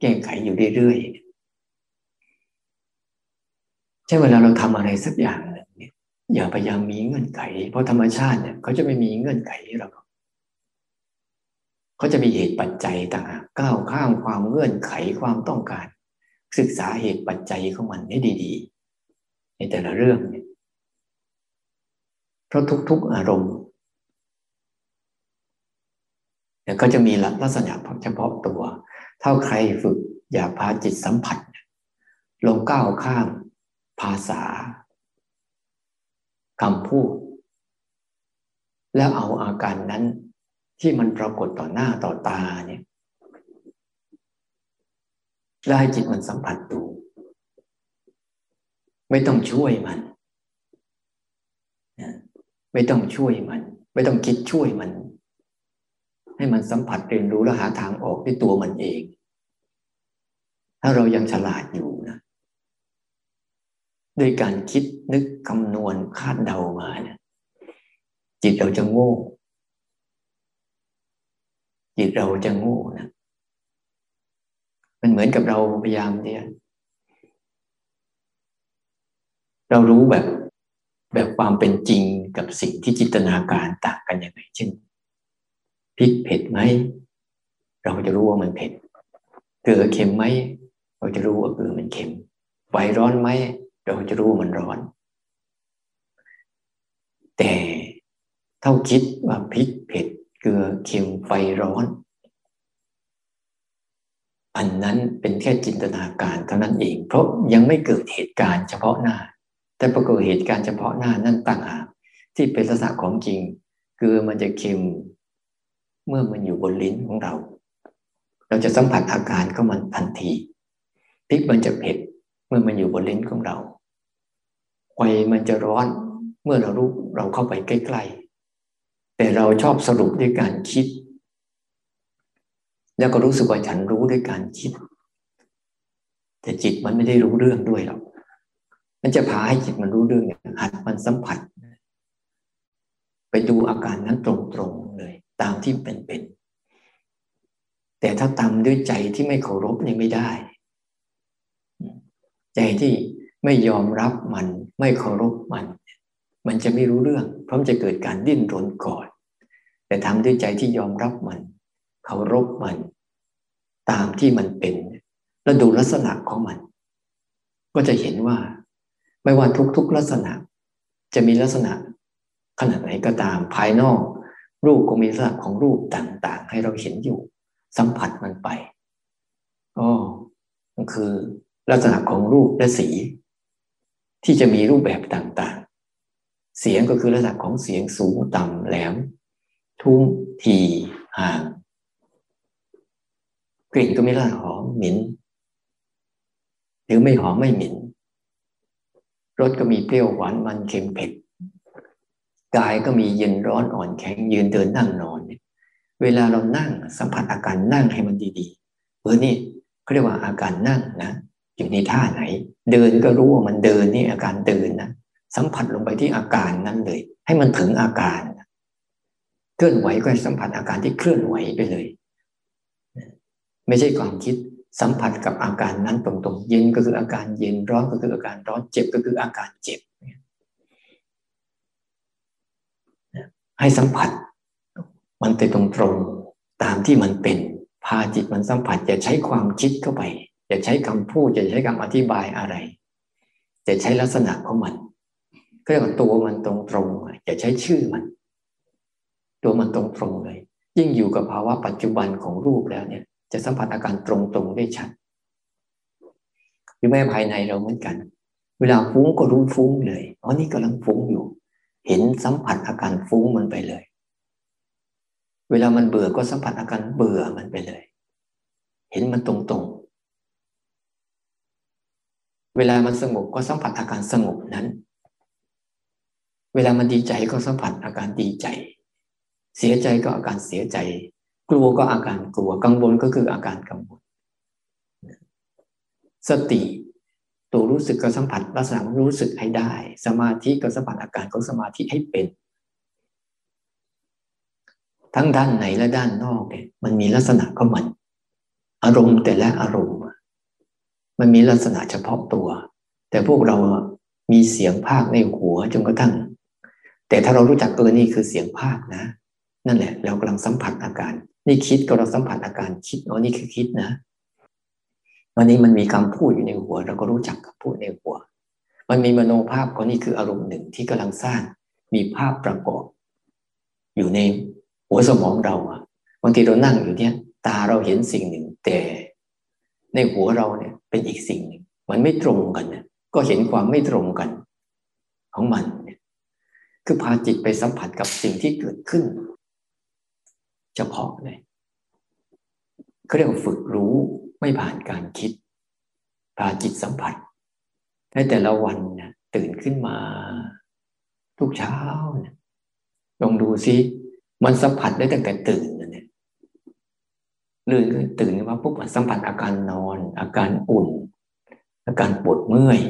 S1: แก้ไขอยู่เรื่อยๆใช่เวลาเราทำอะไรสักอย่างเนี่ยอย่าพยายามมีเงื่อนไข เพราะธรรมชาติเนี่ยเขาจะไม่มีเงื่อนไขห้เราเขาจะมีเหตุปัจจัยต่างหากก้าวข้ามความเงื่อนไขความต้องการ ศึกษาเหตุปัจจัยของมันให้ดีๆ ในแต่ละเรื่องเนี่ยเพราะทุก ๆ อารมณ์ เนี่ยก็จะมีลักษณะเฉพาะตัวเท่าใครฝึกอย่าพาจิตสัมผัส ลงก้าวข้ามภาษาคำพูด แล้วเอาอาการนั้นที่มันปรากฏต่อหน้าต่อตาเนี่ยแล้วให้จิตมันสัมผัสดูไม่ต้องช่วยมัน ไม่ต้องช่วยมัน ไม่ต้องคิดช่วยมัน ให้มันสัมผัสเรียนรู้และหาทางออกด้วยตัวมันเอง ถ้าเรายังฉลาดอยู่นะด้วยการคิดนึกคำนวณคาดเดามาเนี่ยจิตเราจะโง่ จิตเราจะโง่นะมันเหมือนกับเราพยายามเนี่ย เรารู้แบบแบบความเป็นจริงกับสิ่งที่จินตนาการต่างกันยังไงเช่น พริกเผ็ดไหมเราจะรู้ว่ามันเผ็ดเกลือเค็มไหมเราจะรู้ว่าเกลือมันเค็มไฟร้อนไหมเราจะรู้ว่ามันร้อน แต่เท่าคิดว่าพริกเผ็ดเกลือเค็มไฟร้อน อันนั้นเป็นแค่จินตนาการเท่านั้นเอง เพราะยังไม่เกิดเหตุการณ์เฉพาะหน้า แต่ปรากฏเหตุการณ์เฉพาะหน้านั่นต่างหากที่เป็นลักษณะของจริงเกลือมันจะเค็ม เมื่อมันอยู่บนลิ้นของเรา เราจะสัมผัสอาการของมันทันทีพริกมันจะเผ็ดเมื่อมันอยู่บนลิ้นของเราไฟมันจะร้อนเมื่อเรารู้เราเข้าไปใกล้ๆ แต่เราชอบสรุปด้วยการคิด แล้วก็รู้สึกว่าฉันรู้ด้วยการคิด แต่จิตมันไม่ได้รู้เรื่องด้วยหรอกมันจะพาให้จิตมันรู้เรื่องหัดมันสัมผัส ไปดูอาการนั้นตรงๆ ตามที่เป็นๆแต่ถ้าตามด้วยใจที่ไม่เคารพนี่ไม่ได้ ใจที่ไม่ยอมรับมัน ไม่เคารพมัน มันจะไม่รู้เรื่อง เพราะมันจะเกิดการดิ้นรนก่อน แต่ทำด้วยใจที่ยอมรับมัน เคารพมัน ตามที่มันเป็นแล้วดูลักษณะของมัน ก็จะเห็นว่า ไม่ว่าทุกๆลักษณะ จะมีลักษณะขนาดไหนก็ตามภายนอก รูปก็มีลักษณะของรูปต่างๆ ให้เราเห็นอยู่ สัมผัสมันไปอ๋อมันคือลักษณะของรูปและสี ที่จะมีรูปแบบต่างๆ เสียงก็คือระดับของเสียงสูงต่ำแหลม ทุ่มทีห่าง กลิ่นก็มีรสหอมหมิ่นหรือไม่หอมไม่หมิ่นรสก็มีเปรี้ยวหวานมันเค็มเผ็ด กายก็มีเย็นร้อนอ่อนแข็งยืนเดินนั่งนอนเนี่ยเวลาเรานั่งสัมผัสอาการนั่งให้มันดีๆเออนี่เขาเรียกว่าอาการนั่งนะ อยู่ในท่าไหน เดินก็รู้ว่ามันเดินนี่อาการเดินนะสัมผัสลงไปที่อาการนั้นเลย ให้มันถึงอาการเคลื่อนไหวก็สัมผัสอาการที่เคลื่อนไหวไปเลย ไม่ใช่ความคิดสัมผัสกับอาการนั้นตรงๆ เย็นก็คืออาการเย็นร้อนก็คืออาการร้อนเจ็บก็คืออาการเจ็บ ให้สัมผัส มันไปตรงๆตามที่มันเป็น พาจิตมันสัมผัสอย่าใช้ความคิดเข้าไป อย่าใช้คำพูดอย่าใช้คำอธิบายอะไรจะใช้ลักษณะของมันก็เรียกว่าตัวมันตรงๆอย่าใช้ชื่อมัน ตัวมันตรงๆเลย ยิ่งอยู่กับภาวะปัจจุบันของรูปแล้วเนี่ย จะสัมผัสอาการตรงๆได้ชัดหรือแม้ภายในเราเหมือนกัน เวลาฟุ้งก็รู้ฟุ้งเลยอ๋อนี่กำลังฟุ้งอยู่ เห็นสัมผัสอาการฟุ้งมันไปเลย เวลามันเบื่อก็สัมผัสอาการเบื่อมันไปเลย เห็นมันตรงๆ เวลามันสงบก็สัมผัสอาการสงบนั้น เวลามันดีใจก็สัมผัสอาการดีใจ เสียใจก็อาการเสียใจ กลัวก็อาการกลัว กังวลก็คืออาการกังวล สติ ตัวรู้สึกก็สัมผัสลักษณะรู้สึกให้ได้ สมาธิก็สัมผัสอาการของสมาธิให้เป็น ทั้งด้านในและด้านนอกเนี่ยมันมีลักษณะของมัน อารมณ์แต่ละอารมณ์ มันมีลักษณะเฉพาะตัว แต่พวกเรามีเสียงภาคในหัวจนกระทั่ง แต่ถ้าเรารู้จักเออนี่คือเสียงภาคนะ นั่นแหละ เรากำลังสัมผัสอาการ นี่คิดก็เราสัมผัสอาการคิดอ๋อนี่คือคิดนะ วันนี้มันมีคำพูดอยู่ในหัว เราก็รู้จักคำพูดในหัว มันมีมโนภาพก็นี่คืออารมณ์หนึ่งที่กำลังสร้าง มีภาพประกอบ อยู่ในหัวสมองเราอะบางทีเรานั่งอยู่เนี่ยตาเราเห็นสิ่งหนึ่ง แต่ ในหัวเราเนี่ยเป็นอีกสิ่งหนึ่งมันไม่ตรงกันเนี่ยก็เห็นความไม่ตรงกัน ของมันเนี่ยคือพาจิตไปสัมผัสกับสิ่งที่เกิดขึ้น เฉพาะเลยเขาเรียกว่าฝึกรู้ ไม่ผ่านการคิดพาจิตสัมผัสในแต่ละวันนะตื่นขึ้นมา ทุกเช้านะลองดูซิมันสัมผัสได้ตั้งแต่ตื่นนะเนี่ยเรื่องตื่นมาปุ๊บมันสัมผัสอาการนอน อาการอุ่น อาการปวดเมื่อย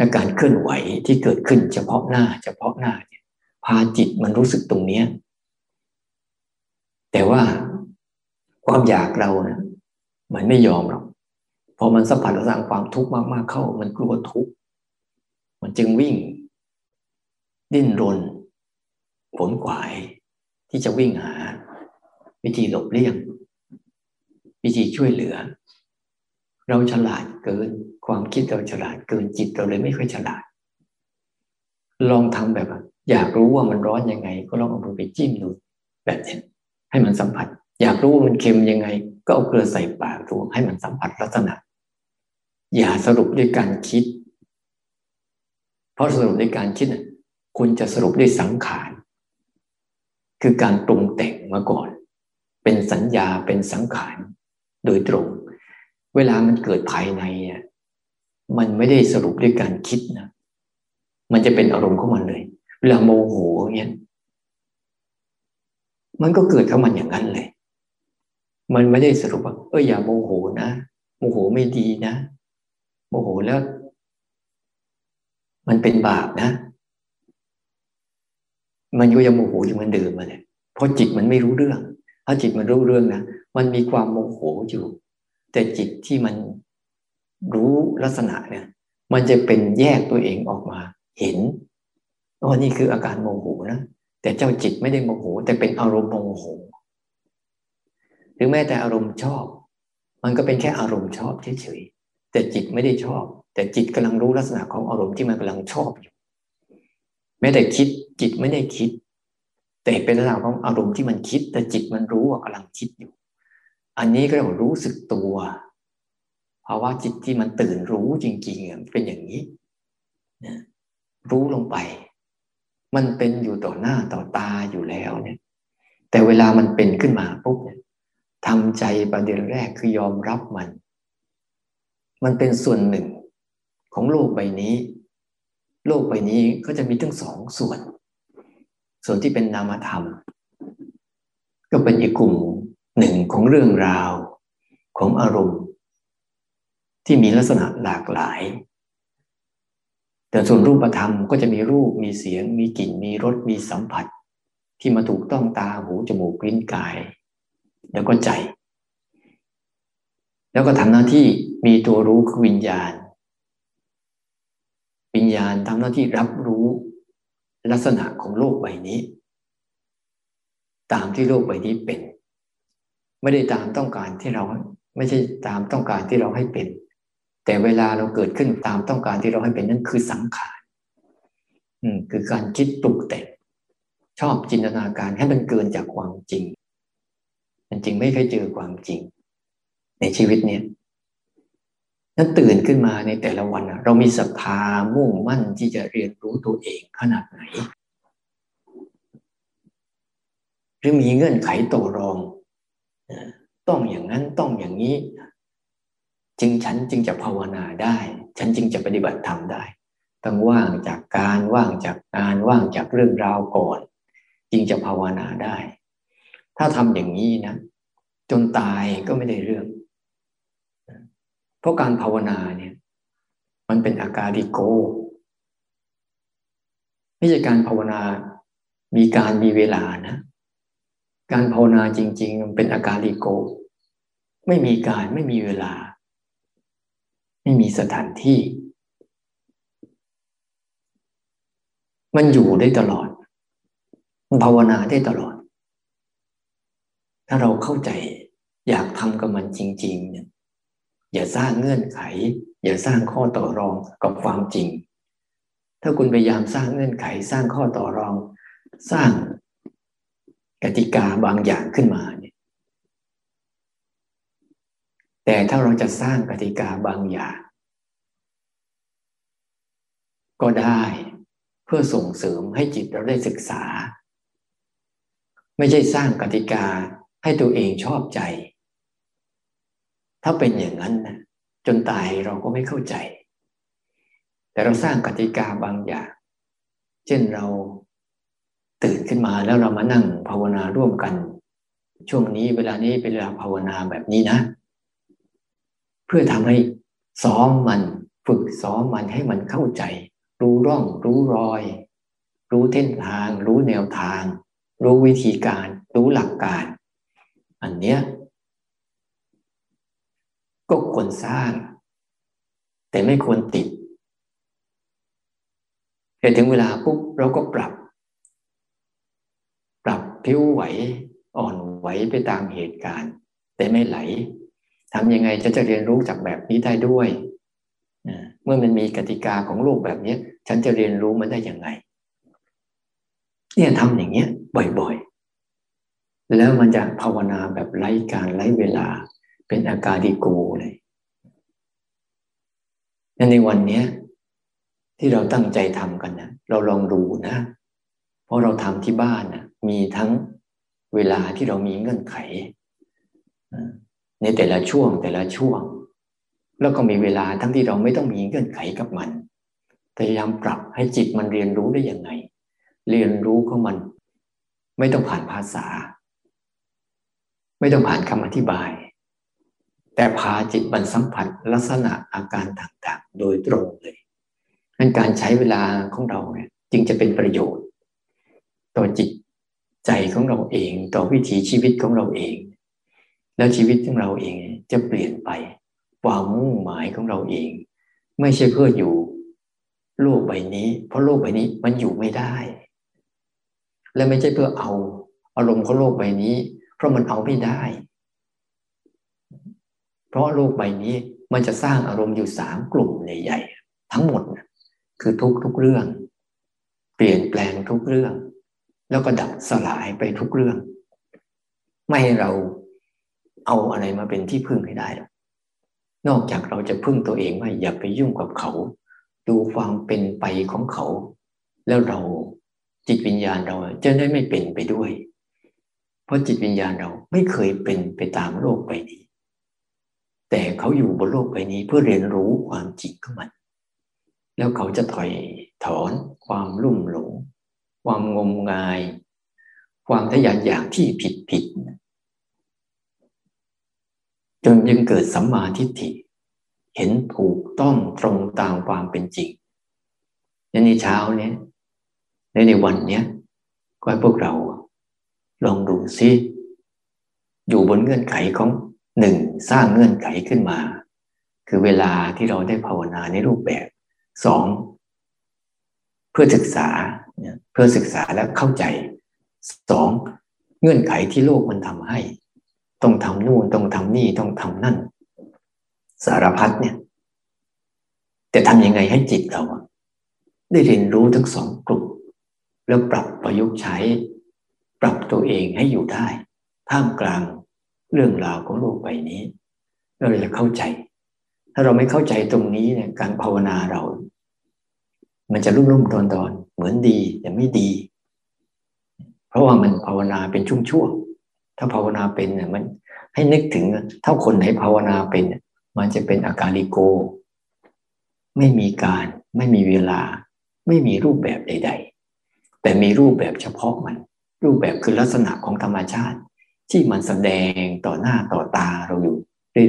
S1: อาการเคลื่อนไหวที่เกิดขึ้นเฉพาะหน้า เฉพาะหน้าเนี่ยพาจิตมันรู้สึกตรงเนี้ยแต่ว่า ความอยากเราเนะมันไม่ยอมหรอกพอมันสัมผัสสร้างความทุกข์มากๆเข้า มันกลัวทุกข์มันจึงวิ่ง ดิ้นรนผลขวายที่จะวิ่งหา วิธีหลบเลี่ยง วิธีช่วยเหลือ เราฉลาดเกิน ความคิดเราฉลาดเกินจิตเราเลยไม่ค่อยฉลาด ลองทำแบบ อยากรู้ว่ามันร้อนยังไง ก็ลองเอามือไปจิ้มดูแบบนี้ให้มันสัมผัส อยากรู้ว่ามันเค็มยังไง ก็เอาเกลือใส่ปากดูให้มันสัมผัสลักษณะ อย่าสรุปด้วยการคิด เพราะสรุปด้วยการคิดคุณจะสรุปด้วยสังขารคือการปรุงแต่งมาก่อน เป็นสัญญาเป็นสังขารโดยตรง เวลามันเกิดภายในอะมันไม่ได้สรุปด้วยการคิดนะ มันจะเป็นอารมณ์ของมันเลย เวลาโมโหเงี้ยมันก็เกิดขึ้นมาอย่างนั้นเลย มันไม่ได้สรุปว่า เอออย่าโมโหนะโมโหไม่ดีนะโมโหแล้ว มันเป็นบาปนะ มันก็ยังโมโหอยู่เหมือนเดิมมาเลยเพราะจิตมันไม่รู้เรื่อง ถ้าจิตมันรู้เรื่องนะมันมีความโมโหอยู่ แต่จิตที่มันรู้ลักษณะเนี่ย มันจะเป็นแยกตัวเองออกมา เห็นว่านี่คืออาการโมโหนะแต่เจ้าจิตไม่ได้โมโห แต่เป็นอารมณ์โมโห หรือแม้แต่อารมณ์ชอบ มันก็เป็นแค่อารมณ์ชอบเฉยๆแต่จิตไม่ได้ชอบ แต่จิตกำลังรู้ลักษณะของอารมณ์ที่มันกำลังชอบอยู่ แม้แต่คิดจิตไม่ได้คิด แต่เป็นลักษณะของอารมณ์ที่มันคิด แต่จิตมันรู้ว่ากำลังคิดอยู่ อันนี้ก็เรียกว่ารู้สึกตัวภาวะจิตที่มันตื่นรู้จริงๆเป็นอย่างนี้รู้ลงไป มันเป็นอยู่ต่อหน้าต่อตาอยู่แล้วเนี่ย แต่เวลามันเป็นขึ้นมาปุ๊บเนี่ย ทำใจประเด็นแรกคือยอมรับมัน มันเป็นส่วนหนึ่งของโลกใบนี้ โลกใบนี้ก็จะมีทั้งสองส่วน ส่วนที่เป็นนามธรรม ก็เป็นอีกกลุ่มหนึ่งของเรื่องราว ของอารมณ์ ที่มีลักษณะหลากหลาย แต่ส่วนรูปธรรมก็จะมีรูปมีเสียง มีกลิ่นมีรสมีสัมผัส ที่มาถูกต้องตาหูจมูกลิ้นกาย แล้วก็ใจ แล้วก็ทำหน้าที่มีตัวรู้คือวิญญาณ วิญญาณทำหน้าที่รับรู้ลักษณะของโลกใบนี้ ตามที่โลกใบนี้เป็น ไม่ได้ตามต้องการที่เราไม่ใช่ตามต้องการที่เราให้เป็น แต่เวลาเราเกิดขึ้นตามต้องการที่เราให้เป็นนั่นคือสังขารอืมคือการคิดปลุกแต่งชอบจินตนาการให้มันเกินจากความจริง มันจริงไม่เคยเจอความจริง ในชีวิตเนี้ยนั้นตื่นขึ้นมาในแต่ละวันเรามีศรัทธามุ่งมั่นที่จะเรียนรู้ตัวเองขนาดไหน หรือมีเงื่อนไขต่อรอง ต้องอย่างนั้นต้องอย่างนี้ จึงฉันจึงจะภาวนาได้ ฉันจึงจะปฏิบัติธรรมได้ต้องว่างจากการว่างจากงานว่างจากเรื่องราวก่อน จึงจะภาวนาได้ ถ้าทำอย่างนี้นะ จนตายก็ไม่ได้เรื่อง เพราะการภาวนาเนี่ย มันเป็นอาการดิโกไม่ใช่การภาวนามีการมีเวลานะ การภาวนาจริง ๆ มันเป็นอาการดิโก ไม่มีการไม่มีเวลา ไม่มีสถานที่ มันอยู่ได้ตลอด มันภาวนาได้ตลอด ถ้าเราเข้าใจอยากทำกับมันจริง ๆ เนี่ย อย่าสร้างเงื่อนไข อย่าสร้างข้อต่อรองกับความจริง ถ้าคุณพยายามสร้างเงื่อนไข สร้างข้อต่อรอง สร้างกติกาบางอย่างขึ้นมาเนี่ย แต่ถ้าเราจะสร้างกติกาบางอย่าง ก็ได้เพื่อส่งเสริมให้จิตเราได้ศึกษา ไม่ใช่สร้างกติกา ให้ตัวเองชอบใจ ถ้าเป็นอย่างนั้นนะจนตายเราก็ไม่เข้าใจ แต่เราสร้างกติกาบางอย่าง เช่นเราตื่นขึ้นมาแล้วเรามานั่งภาวนาร่วมกัน ช่วงนี้เวลานี้เป็นเวลาภาวนาแบบนี้นะ เพื่อทำให้ซ้อมมันฝึกซ้อมมันให้มันเข้าใจ รู้ร่อง รู้รอย รู้เส้นทาง รู้แนวทาง รู้วิธีการ รู้หลักการ อันเนี้ยก็ควรสร้าง แต่ไม่ควรติดเห็นถึงเวลาปุ๊บเราก็ปรับ ปรับผิวไหวอ่อนไหวไปตามเหตุการณ์ แต่ไม่ไหลทำยังไงจะจะเรียนรู้จากแบบนี้ได้ด้วยเมื่อมันมีกติกาของโลกแบบนี้ฉันจะเรียนรู้มันได้ยังไง เนี่ยทำอย่างเงี้ย บ่อยๆ แล้วมันจะภาวนาแบบไร้การไร้เวลา เป็นอาการดิโกเลยในวันนี้ที่เราตั้งใจทำกันนะเราลองดูนะ เพราะเราทำที่บ้านนะมีทั้งเวลาที่เรามีเงื่อนไข ในแต่ละช่วงแต่ละช่วง แล้วก็มีเวลาทั้งที่เราไม่ต้องมีเงื่อนไขกับมันพยายามปรับให้จิตมันเรียนรู้ได้ยังไง เรียนรู้ของมัน ไม่ต้องผ่านภาษา ไม่ต้องผ่านคำอธิบาย แต่พาจิตมันสัมผัสลักษณะอาการต่างๆ โดยตรงเลยนั่นการใช้เวลาของเราเนี่ยจึงจะเป็นประโยชน์ ต่อจิตใจของเราเอง ต่อวิถีชีวิตของเราเอง แล้วชีวิตของเราเองจะเปลี่ยนไปความมุ่งหมายของเราเอง ไม่ใช่เพื่ออยู่โลกใบนี้ เพราะโลกใบนี้มันอยู่ไม่ได้ และไม่ใช่เพื่อเอาอารมณ์ของโลกใบนี้ เพราะมันเอาไม่ได้ เพราะโลกใบนี้มันจะสร้างอารมณ์อยู่สามกลุ่มใหญ่ๆทั้งหมดคือทุกทุกเรื่อง เปลี่ยนแปลงทุกเรื่อง แล้วก็ดับสลายไปทุกเรื่อง ไม่ให้เราเอาอะไรมาเป็นที่พึ่งให้ได้นอกจากเราจะพึ่งตัวเองว่าอย่าไปยุ่งกับเขา ดูความเป็นไปของเขา แล้วเราจิตวิญญาณเราจะได้ไม่เป็นไปด้วย เพราะจิตวิญญาณเราไม่เคยเป็นไปตามโลกใบนี้ แต่เขาอยู่บนโลกใบนี้เพื่อเรียนรู้ความจริงของมัน แล้วเขาจะถอยถอนความลุ่มหลง ความงมงาย ความทะยานอยากที่ผิดผิดจนยังเกิดสัมมาทิฏฐิ เห็นถูกต้องตรงตามความเป็นจริงในเช้าเนี้ยในในวันเนี้ยก็ให้พวกเรา ลองดูซิอยู่บนเงื่อนไขของหนึ่งสร้างเงื่อนไขขึ้นมา คือเวลาที่เราได้ภาวนาในรูปแบบสองเพื่อศึกษาเพื่อศึกษาและเข้าใจสองเงื่อนไขที่โลกมันทำให้ ต้องทำนู่นต้องทำนี่ต้องทำนั่น สารพัดเนี่ย แต่ทำยังไงให้จิตเรา ได้เรียนรู้ทั้งสองกลุ่มแล้วปรับประยุกต์ใช้ ปรับตัวเองให้อยู่ได้ ท่ามกลางเรื่องราวของโลกใบนี้ เราจะเข้าใจ ถ้าเราไม่เข้าใจตรงนี้เนี่ยการภาวนาเรา มันจะรุ่มรุ่มตอนตอนเหมือนดีแต่ไม่ดี เพราะว่ามันภาวนาเป็นช่วงๆถ้าภาวนาเป็นเนี่ยมันให้นึกถึงถ้าคนไหนภาวนาเป็น มันจะเป็นอาการลิโก ไม่มีการ ไม่มีเวลา ไม่มีรูปแบบใด ๆ แต่มีรูปแบบเฉพาะมัน รูปแบบคือลักษณะของธรรมชาติ ที่มันแสดงต่อหน้าต่อตาเราอยู่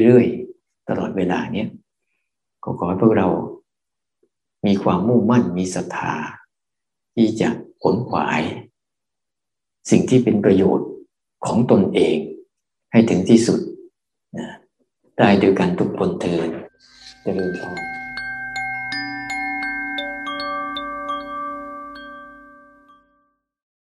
S1: เรื่อยๆตลอดเวลาเนี้ยก็ขอให้พวกเรา มีความมุ่งมั่นมีศรัทธาที่จะขนขวาย สิ่งที่เป็นประโยชน์ของตนเองให้ถึงที่สุดนะได้ด้วยกันทุกคนเทินเจริญพร